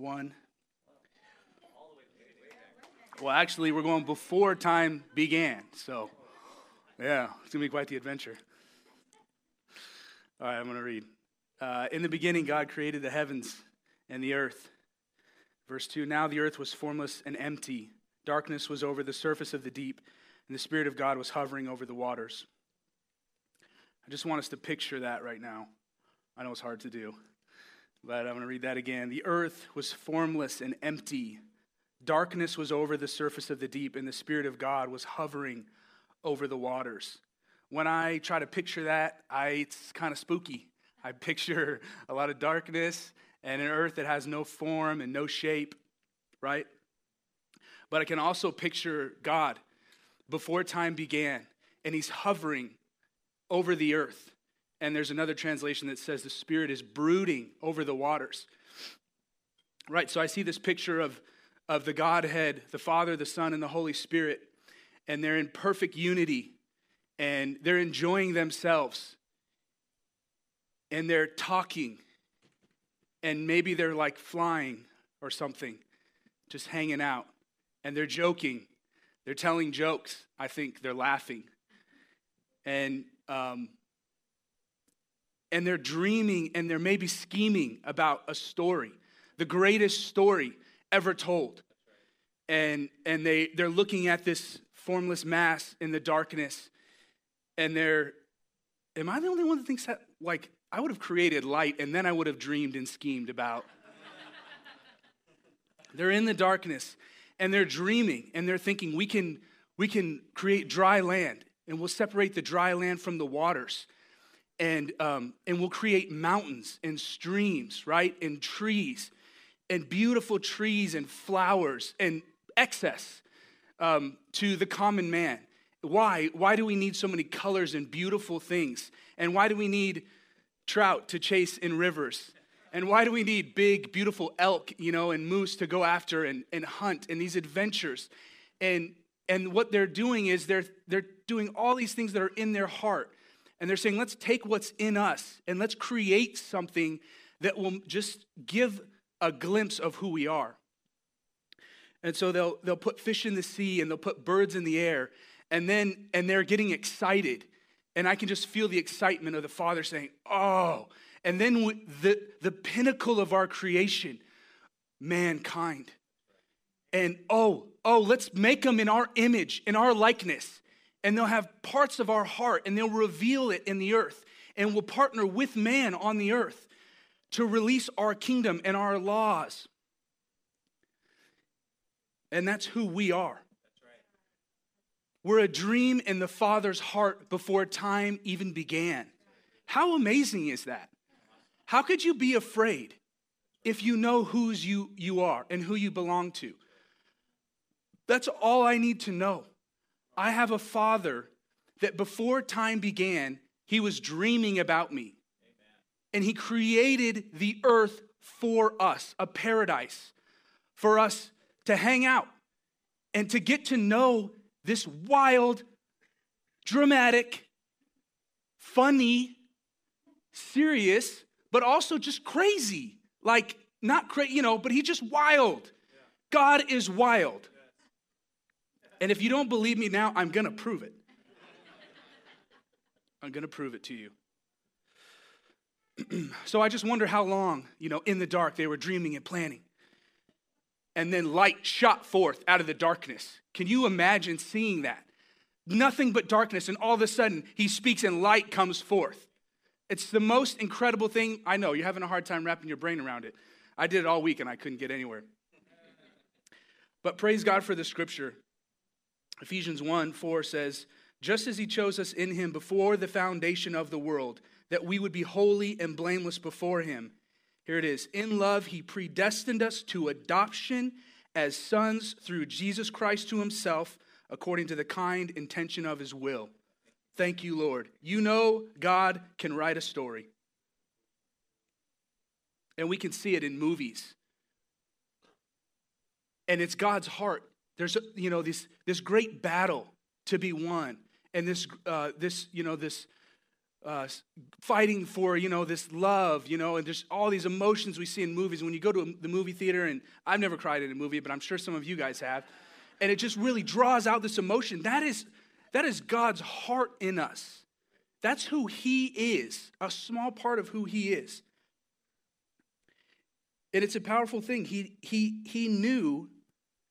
1. Well, actually, we're going before time began. So, yeah, it's going to be quite the adventure. All right, I'm going to read. Uh, in the beginning, God created the heavens and the earth. Verse 2 Now the earth was formless and empty, darkness was over the surface of the deep, and the Spirit of God was hovering over the waters. I just want us to picture that right now. I know it's hard to do, but I'm going to read that again. The earth was formless and empty. Darkness was over the surface of the deep, and the Spirit of God was hovering over the waters. When I try to picture that, I, it's kind of spooky. I picture a lot of darkness and an earth that has no form and no shape, right? But I can also picture God before time began, and he's hovering over the earth. And there's another translation that says the Spirit is brooding over the waters. Right, so I see this picture of, of the Godhead, the Father, the Son, and the Holy Spirit, and they're in perfect unity, and they're enjoying themselves, and they're talking and maybe they're like flying or something, just hanging out, and they're joking. They're telling jokes. I think they're laughing. And, um, and they're dreaming and they're maybe scheming about a story, the greatest story ever told. And, and they, they're looking at this formless mass in the darkness, and they're, am I the only one that thinks that, like, I would have created light and then I would have dreamed and schemed about. they're in the darkness and they're dreaming and they're thinking we can we can create dry land and we'll separate the dry land from the waters and um, and we'll create mountains and streams right and trees and beautiful trees and flowers and excess um, to the common man why why do we need so many colors and beautiful things and why do we need trout to chase in rivers? And why do we need big, beautiful elk, you know, and moose to go after and, and hunt and these adventures? And, and what they're doing is they're, they're doing all these things that are in their heart. And they're saying, let's take what's in us and let's create something that will just give a glimpse of who we are. And so they'll, they'll put fish in the sea and they'll put birds in the air. And then, and they're getting excited and I can just feel the excitement of the Father saying, Oh. And then the, the pinnacle of our creation, mankind. And oh, oh, let's make them in our image, in our likeness. And they'll have parts of our heart and they'll reveal it in the earth. And we'll partner with man on the earth to release our kingdom and our laws. And that's who we are. We're a dream in the Father's heart before time even began. How amazing is that? How could you be afraid if you know whose you, you are and who you belong to? That's all I need to know. I have a Father that before time began, he was dreaming about me. And he created the earth for us, a paradise for us to hang out and to get to know this wild, dramatic, funny, serious, but also just crazy. Like, not crazy, you know, but he's just wild. God is wild. And if you don't believe me now, I'm going to prove it. I'm going to prove it to you. so I just wonder how long, you know, in the dark they were dreaming and planning and then light shot forth out of the darkness. Can you imagine seeing that? Nothing but darkness, and all of a sudden he speaks and light comes forth. It's the most incredible thing. I know you're having a hard time wrapping your brain around it. I did it all week and I couldn't get anywhere. But praise God for the scripture. Ephesians 1 4 says, Just as he chose us in him before the foundation of the world, that we would be holy and blameless before him. Here it is. In love, he predestined us to adoption as sons through Jesus Christ to himself, according to the kind intention of his will. Thank you, Lord. You know God can write a story. And we can see it in movies. And it's God's heart. There's, you know, this, this great battle to be won. And this, uh, this, you know, this uh, fighting for, you know, this love, you know, and there's all these emotions we see in movies. When you go to the movie theater, and I've never cried in a movie, but I'm sure some of you guys have, and it just really draws out this emotion. That is, that is God's heart in us. That's who He is, a small part of who He is. And it's a powerful thing. He, he, he knew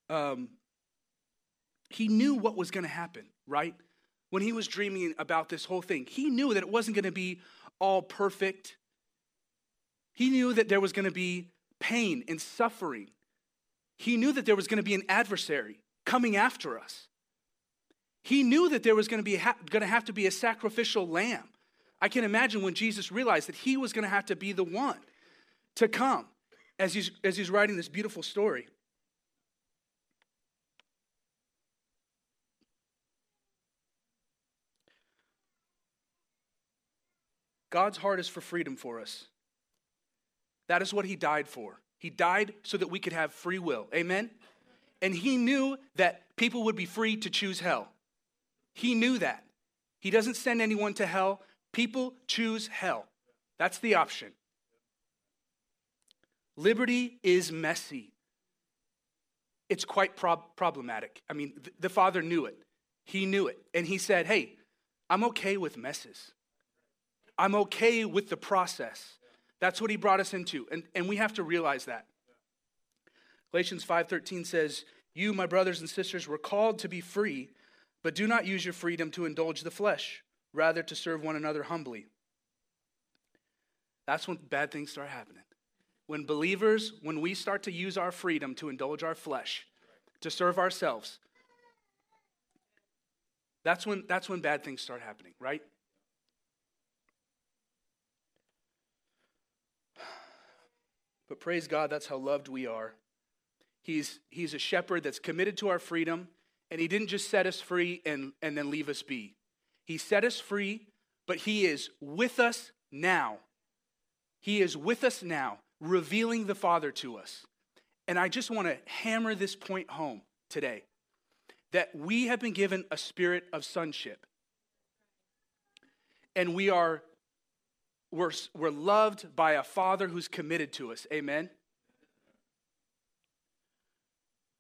um, he knew what was going to happen, right? When he was dreaming about this whole thing, he knew that it wasn't going to be all perfect. He knew that there was going to be pain and suffering. He knew that there was going to be an adversary coming after us. He knew that there was going to be ha- going to have to be a sacrificial lamb. I can imagine when Jesus realized that he was going to have to be the one to come as he's, as he's writing this beautiful story. God's heart is for freedom for us. That is what he died for. He died so that we could have free will. Amen? And he knew that people would be free to choose hell. He knew that. He doesn't send anyone to hell. People choose hell. That's the option. Liberty is messy. It's quite prob- problematic. I mean, th- the father knew it. He knew it. And he said, Hey, I'm okay with messes. I'm okay with the process. That's what he brought us into. And, and we have to realize that. Galatians 5:13 says, "You, my brothers and sisters, were called to be free, but do not use your freedom to indulge the flesh, rather to serve one another humbly." That's when bad things start happening. When believers, when we start to use our freedom to indulge our flesh, to serve ourselves, that's when that's when bad things start happening, right? But praise God, that's how loved we are. He's, he's a shepherd that's committed to our freedom, and he didn't just set us free and, and then leave us be. He set us free, but he is with us now. He is with us now, revealing the Father to us. And I just want to hammer this point home today that we have been given a spirit of sonship. And we are we're, we're loved by a father who's committed to us. Amen?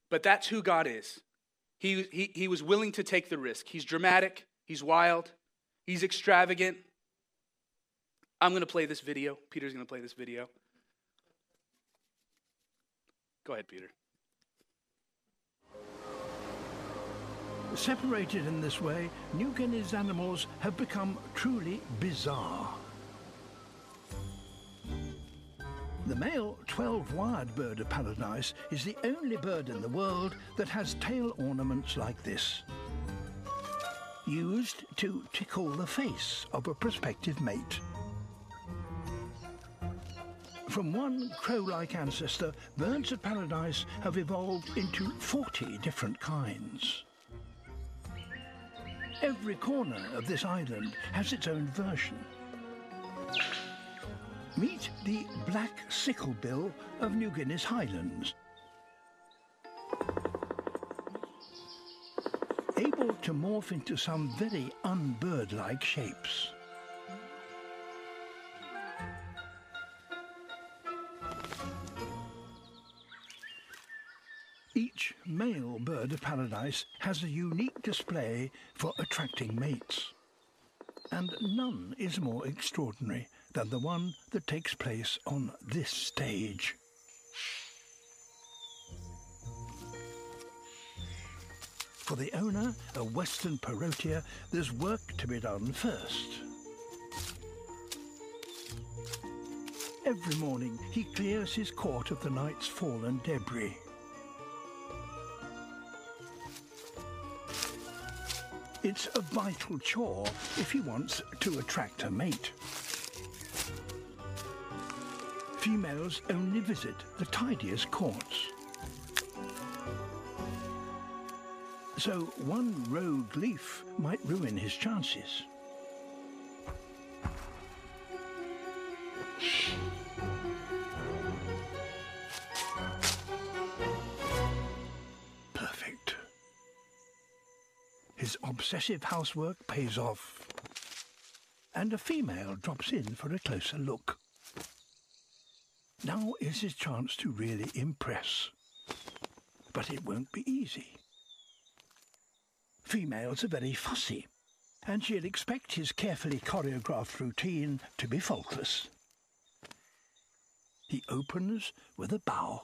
But that's who God is. He, he, he was willing to take the risk. He's dramatic, he's wild, he's extravagant. I'm going to play this video. Peter's going to play this video. Go ahead, Peter. Separated in this way, New Guinea's animals have become truly bizarre. The male 12-wired bird of paradise is the only bird in the world that has tail ornaments like this. Used to tickle the face of a prospective mate. From one crow-like ancestor, birds of paradise have evolved into 40 different kinds. Every corner of this island has its own version. Meet the black sicklebill of New Guinea's highlands. Able to morph into some very unbird-like shapes. Each male bird of paradise has a unique display for attracting mates. And none is more extraordinary than the one that takes place on this stage. For the owner, a Western Parotia, there's work to be done first. Every morning he clears his court of the night's fallen debris. It's a vital chore if he wants to attract a mate. Females only visit the tidiest courts. So one rogue leaf might ruin his chances. Perfect. His obsessive housework pays off. and a female drops in for a closer look. Now is his chance to really impress. But it won't be easy. Females are very fussy, and she'll expect his carefully choreographed routine to be faultless. He opens with a bow.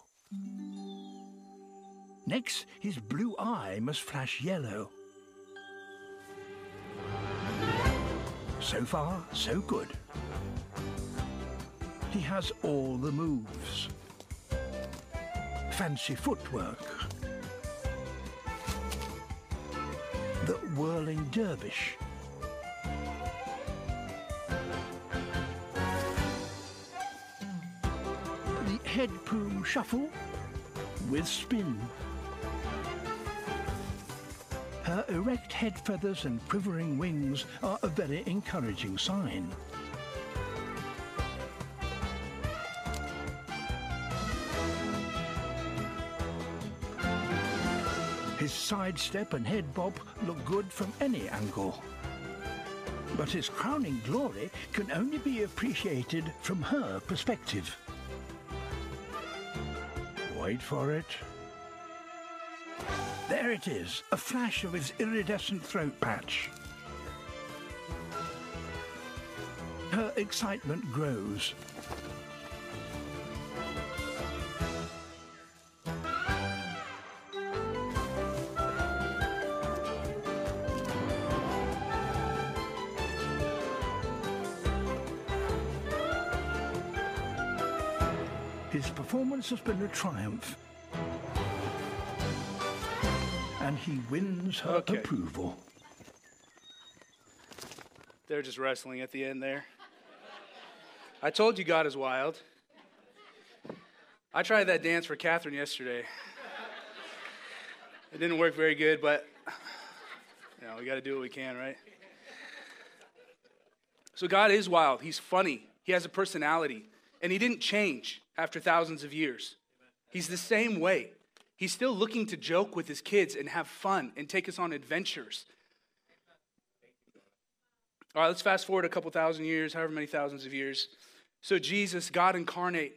Next, his blue eye must flash yellow. So far, so good. He has all the moves. Fancy footwork. The whirling dervish. The head plume shuffle with spin. Her erect head feathers and quivering wings are a very encouraging sign. Sidestep and head bob look good from any angle. But his crowning glory can only be appreciated from her perspective. Wait for it. There it is, a flash of his iridescent throat patch. Her excitement grows. Performance has been a triumph. And he wins her Okay. approval. They're just wrestling at the end there. I told you God is wild. I tried that dance for Catherine yesterday. It didn't work very good, but you know, we got to do what we can, right? So God is wild. He's funny. He has a personality, and he didn't change after thousands of years. He's the same way. He's still looking to joke with his kids and have fun and take us on adventures. All right, let's fast forward a couple thousand years, however many thousands of years. So, Jesus, God incarnate,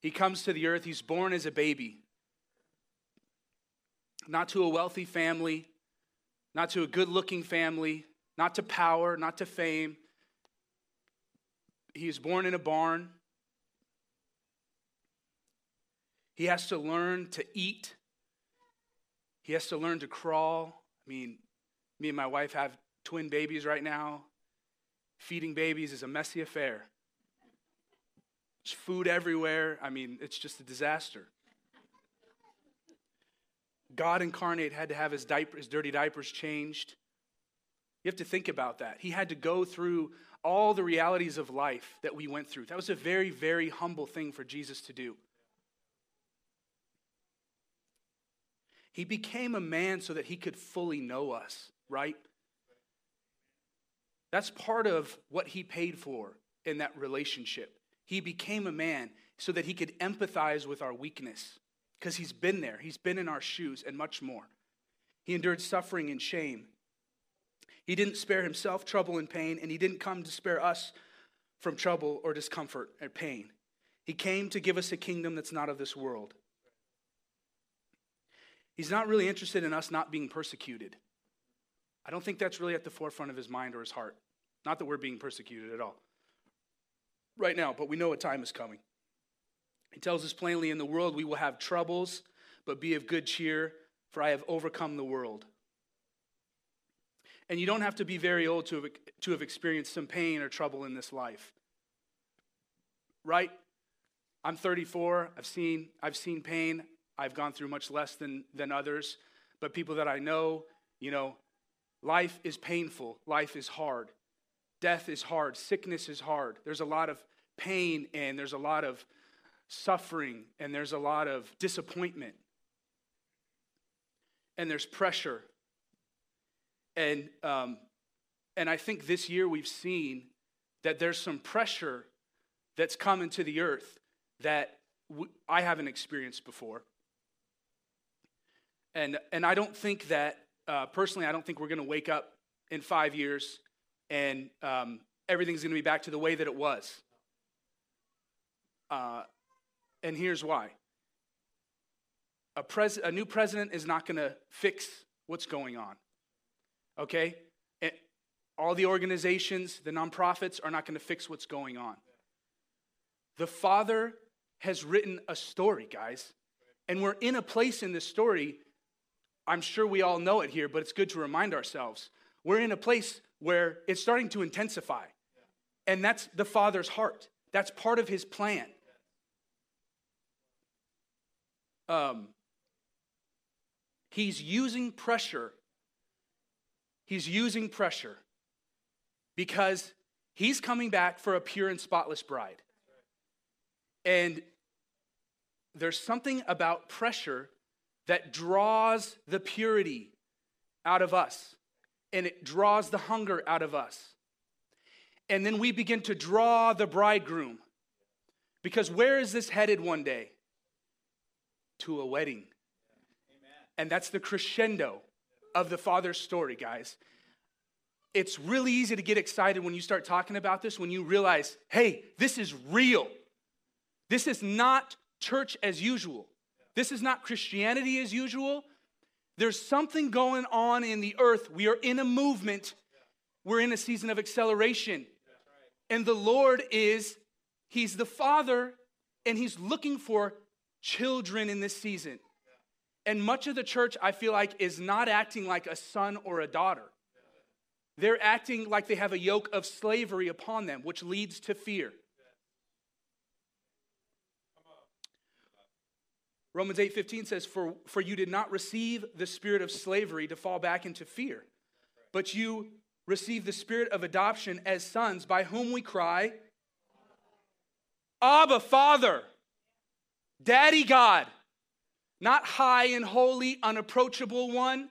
he comes to the earth. He's born as a baby, not to a wealthy family, not to a good looking family, not to power, not to fame. He is born in a barn. He has to learn to eat. He has to learn to crawl. I mean, me and my wife have twin babies right now. Feeding babies is a messy affair. There's food everywhere. I mean, it's just a disaster. God incarnate had to have his, diaper, his dirty diapers changed. You have to think about that. He had to go through all the realities of life that we went through. That was a very, very humble thing for Jesus to do. He became a man so that he could fully know us, right? That's part of what he paid for in that relationship. He became a man so that he could empathize with our weakness because he's been there, he's been in our shoes, and much more. He endured suffering and shame. He didn't spare himself trouble and pain, and he didn't come to spare us from trouble or discomfort or pain. He came to give us a kingdom that's not of this world. He's not really interested in us not being persecuted. I don't think that's really at the forefront of his mind or his heart. Not that we're being persecuted at all right now, but we know a time is coming. He tells us plainly in the world we will have troubles, but be of good cheer, for I have overcome the world. And you don't have to be very old to have, to have experienced some pain or trouble in this life. Right? I'm 34. I've seen, I've seen pain. I've gone through much less than, than others. But people that I know, you know, life is painful. Life is hard. Death is hard. Sickness is hard. There's a lot of pain and there's a lot of suffering and there's a lot of disappointment. And there's pressure. And, um, and I think this year we've seen that there's some pressure that's come into the earth that I haven't experienced before. And, and I don't think that, uh, personally, I don't think we're going to wake up in five years and um, everything's going to be back to the way that it was. Uh, and here's why a, pres- a new president is not going to fix what's going on. Okay? And all the organizations, the nonprofits are not going to fix what's going on. The Father has written a story, guys. And we're in a place in this story, I'm sure we all know it here, but it's good to remind ourselves. We're in a place where it's starting to intensify. And that's the Father's heart, that's part of His plan. Um, he's using pressure. He's using pressure because he's coming back for a pure and spotless bride. And there's something about pressure that draws the purity out of us and it draws the hunger out of us. And then we begin to draw the bridegroom. Because where is this headed one day? To a wedding. And that's the crescendo of the Father's story, guys. It's really easy to get excited when you start talking about this, when you realize, hey, this is real. This is not church as usual. This is not Christianity as usual. There's something going on in the earth. We are in a movement, we're in a season of acceleration. And the Lord is, He's the Father, and He's looking for children in this season. And much of the church, I feel like, is not acting like a son or a daughter. They're acting like they have a yoke of slavery upon them, which leads to fear. Romans 8:15 says for for you did not receive the spirit of slavery to fall back into fear but you received the spirit of adoption as sons by whom we cry Abba Father Daddy God not high and holy unapproachable one.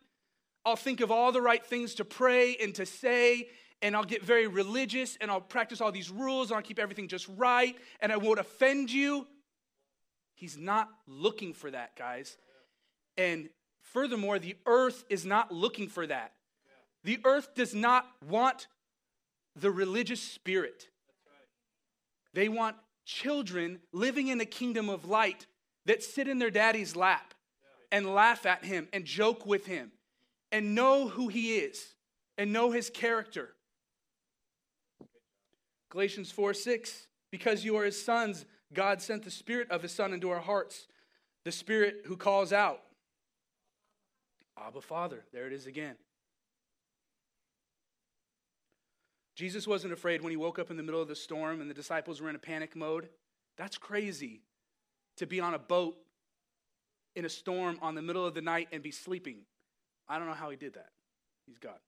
I'll think of all the right things to pray and to say and I'll get very religious and I'll practice all these rules and I'll keep everything just right and I won't offend you He's not looking for that, guys. And furthermore, the earth is not looking for that. The earth does not want the religious spirit. They want children living in a kingdom of light that sit in their daddy's lap and laugh at him and joke with him and know who he is and know his character. Galatians 4 6, because you are his sons, God sent the Spirit of His Son into our hearts, the Spirit who calls out, Abba, Father. There it is again. Jesus wasn't afraid when he woke up in the middle of the storm and the disciples were in a panic mode. That's crazy to be on a boat in a storm on the middle of the night and be sleeping. I don't know how he did that. He's God.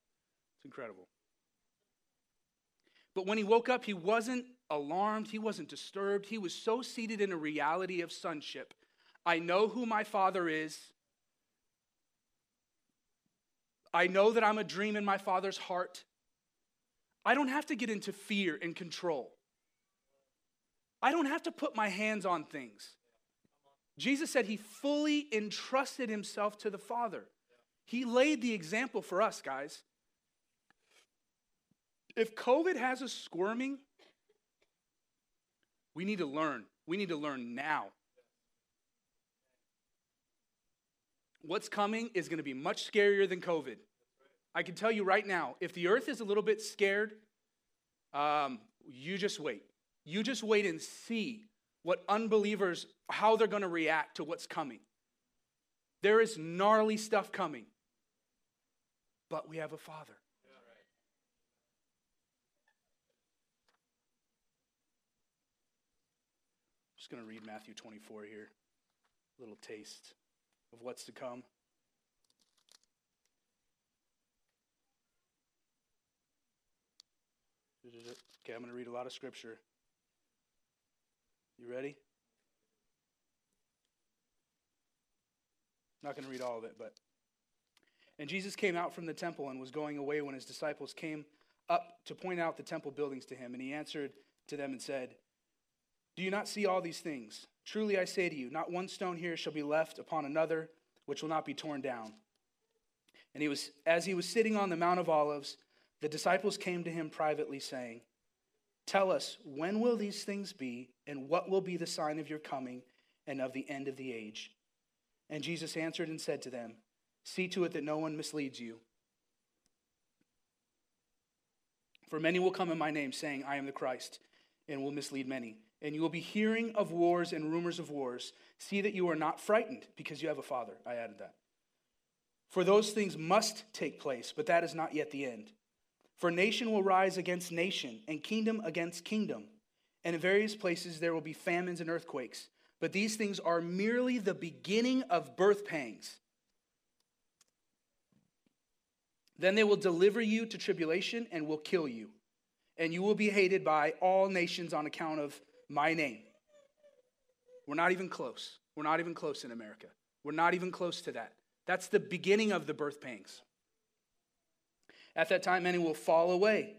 It's incredible. But when he woke up, he wasn't alarmed, he wasn't disturbed. He was so seated in a reality of sonship. I know who my father is. I know that I'm a dream in my father's heart. I don't have to get into fear and control. I don't have to put my hands on things. Jesus said he fully entrusted himself to the Father. He laid the example for us, guys. If COVID has us squirming, we need to learn. We need to learn now. What's coming is going to be much scarier than COVID. I can tell you right now, if the earth is a little bit scared, um, you just wait. You just wait and see what unbelievers, how they're going to react to what's coming. There is gnarly stuff coming, but we have a Father. Going to read Matthew 24 here. A little taste of what's to come. Okay, I'm going to read a lot of scripture. You ready? Not going to read all of it, but. And Jesus came out from the temple and was going away when his disciples came up to point out the temple buildings to him. And he answered to them and said, do you not see all these things? Truly I say to you, not one stone here shall be left upon another which will not be torn down. And he was as he was sitting on the Mount of Olives, the disciples came to him privately saying, Tell us, when will these things be, and what will be the sign of your coming and of the end of the age? And Jesus answered and said to them, See to it that no one misleads you. For many will come in my name, saying, I am the Christ, and will mislead many. And you will be hearing of wars and rumors of wars. See that you are not frightened, because you have a Father. I added that. For those things must take place, but that is not yet the end. For nation will rise against nation, and kingdom against kingdom. And in various places there will be famines and earthquakes. But these things are merely the beginning of birth pangs. Then they will deliver you to tribulation and will kill you. And you will be hated by all nations on account of my name. We're not even close. We're not even close in America. We're not even close to that. That's the beginning of the birth pangs. At that time, many will fall away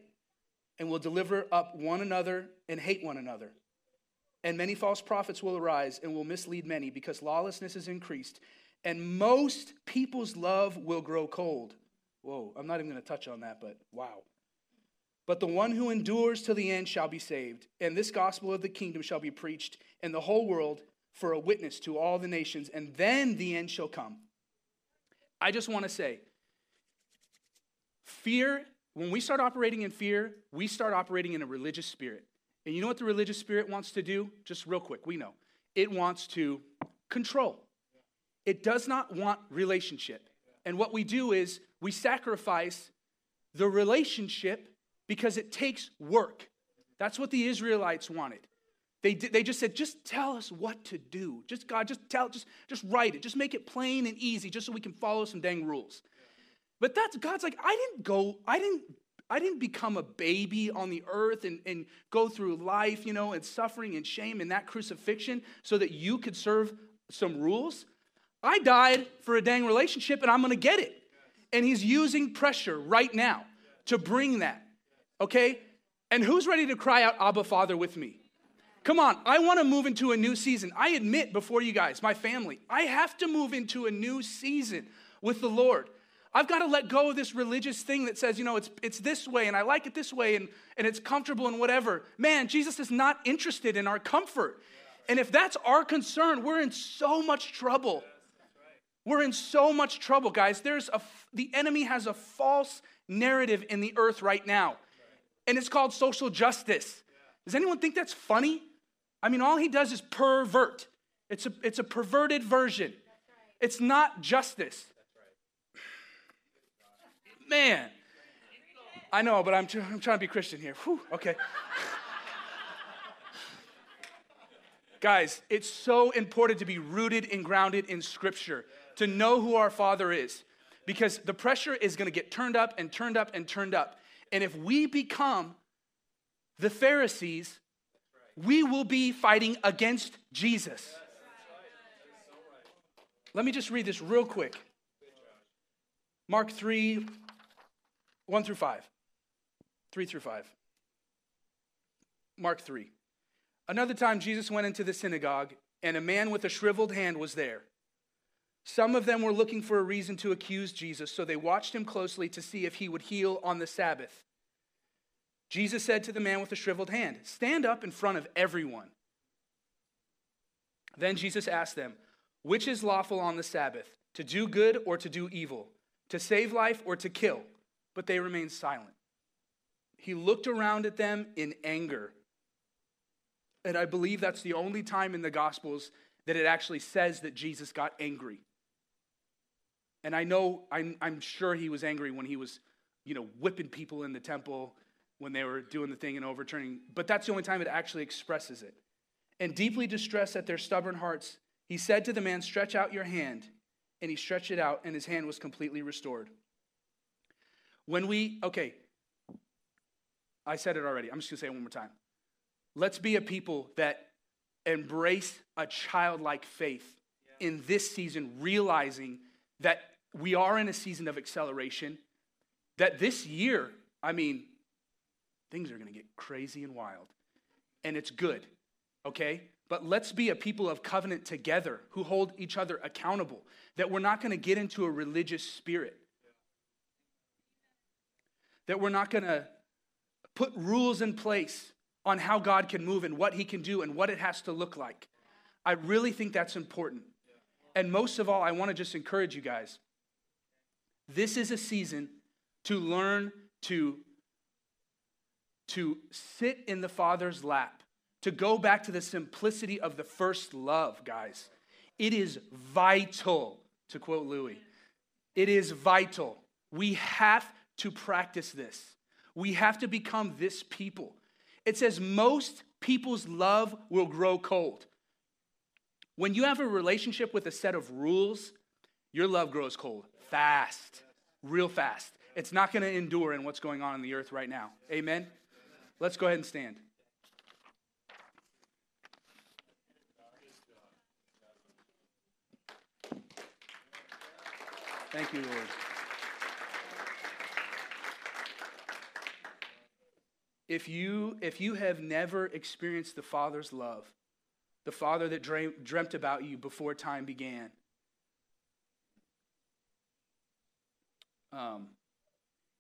and will deliver up one another and hate one another. And many false prophets will arise and will mislead many because lawlessness is increased. And most people's love will grow cold. Whoa, I'm not even going to touch on that, but wow. But the one who endures to the end shall be saved. And this gospel of the kingdom shall be preached in the whole world for a witness to all the nations. And then the end shall come. I just want to say fear, when we start operating in fear, we start operating in a religious spirit. And you know what the religious spirit wants to do? Just real quick, we know. It wants to control, it does not want relationship. And what we do is we sacrifice the relationship because it takes work. That's what the Israelites wanted. They, they just said, just tell us what to do. Just God, just tell, just, just write it. Just make it plain and easy, just so we can follow some dang rules. But that's God's like, I didn't go, I didn't, I didn't become a baby on the earth and, and go through life, you know, and suffering and shame and that crucifixion so that you could serve some rules. I died for a dang relationship and I'm gonna get it. And he's using pressure right now to bring that. Okay? And who's ready to cry out, Abba Father, with me? Come on, I want to move into a new season. I admit before you guys, my family, I have to move into a new season with the Lord. I've got to let go of this religious thing that says, you know, it's, it's this way and I like it this way and, and it's comfortable and whatever. Man, Jesus is not interested in our comfort. And if that's our concern, we're in so much trouble. We're in so much trouble, guys. There's a, the enemy has a false narrative in the earth right now, and it's called social justice. Does anyone think that's funny? I mean, all he does is pervert. It's a, it's a perverted version. It's not justice. Man, I know, but I'm, tr- I'm trying to be Christian here. Whew, okay. Guys, it's so important to be rooted and grounded in Scripture, to know who our Father is, because the pressure is going to get turned up and turned up and turned up. And if we become the Pharisees, we will be fighting against Jesus. Let me just read this real quick. Mark 3, 1 through 5. 3 through 5. Mark 3. Another time, Jesus went into the synagogue, and a man with a shriveled hand was there. Some of them were looking for a reason to accuse Jesus, so they watched him closely to see if he would heal on the Sabbath. Jesus said to the man with the shriveled hand, Stand up in front of everyone. Then Jesus asked them, Which is lawful on the Sabbath, to do good or to do evil, to save life or to kill? But they remained silent. He looked around at them in anger. And I believe that's the only time in the Gospels that it actually says that Jesus got angry. And I know, I'm, I'm sure he was angry when he was, you know, whipping people in the temple when they were doing the thing and overturning, but that's the only time it actually expresses it. And deeply distressed at their stubborn hearts, he said to the man, Stretch out your hand. And he stretched it out, and his hand was completely restored. When we, okay, I said it already. I'm just going to say it one more time. Let's be a people that embrace a childlike faith yeah. in this season, realizing that we are in a season of acceleration, that this year, I mean, things are going to get crazy and wild. And it's good, okay? But let's be a people of covenant together who hold each other accountable, that we're not going to get into a religious spirit, that we're not going to put rules in place on how God can move and what He can do and what it has to look like. I really think that's important. And most of all, I want to just encourage you guys. This is a season to learn to, to sit in the Father's lap, to go back to the simplicity of the first love, guys. It is vital, to quote Louis. It is vital. We have to practice this. We have to become this people. It says most people's love will grow cold. When you have a relationship with a set of rules, your love grows cold fast, real fast. It's not going to endure in what's going on in the earth right now. Amen? Let's go ahead and stand. Thank you, Lord. If you, if you have never experienced the Father's love, the Father that dreamt about you before time began, um,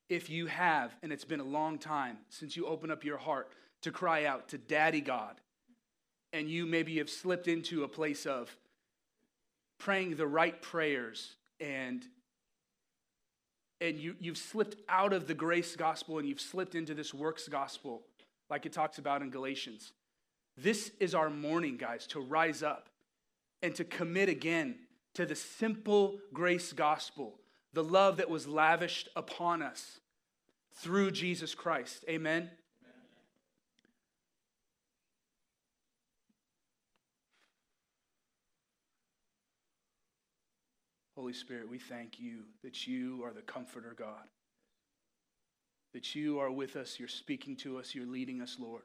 if you have, and it's been a long time since you open up your heart to cry out to Daddy God, and you maybe have slipped into a place of praying the right prayers and and you, you've slipped out of the grace gospel and you've slipped into this works gospel, like it talks about in Galatians. This is our morning, guys, to rise up and to commit again to the simple grace gospel, the love that was lavished upon us through Jesus Christ. Amen. Holy Spirit, we thank you that you are the comforter, God. That you are with us, you're speaking to us, you're leading us, Lord.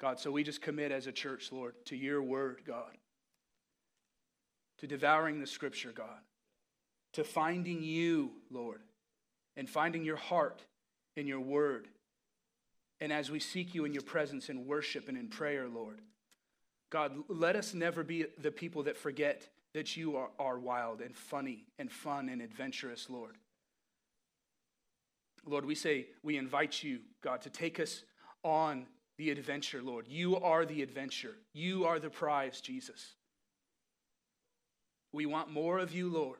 God, so we just commit as a church, Lord, to your word, God, to devouring the scripture, God, to finding you, Lord, and finding your heart in your word. And as we seek you in your presence in worship and in prayer, Lord, God, let us never be the people that forget that you are, are wild and funny and fun and adventurous, Lord. Lord, we say, we invite you, God, to take us on the adventure, Lord. You are the adventure. You are the prize, Jesus. We want more of you, Lord.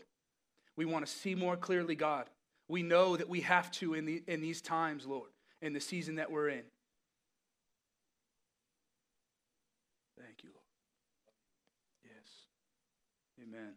We want to see more clearly, God. We know that we have to in, the, in these times, Lord, in the season that we're in. Thank you, Lord. Yes. Amen.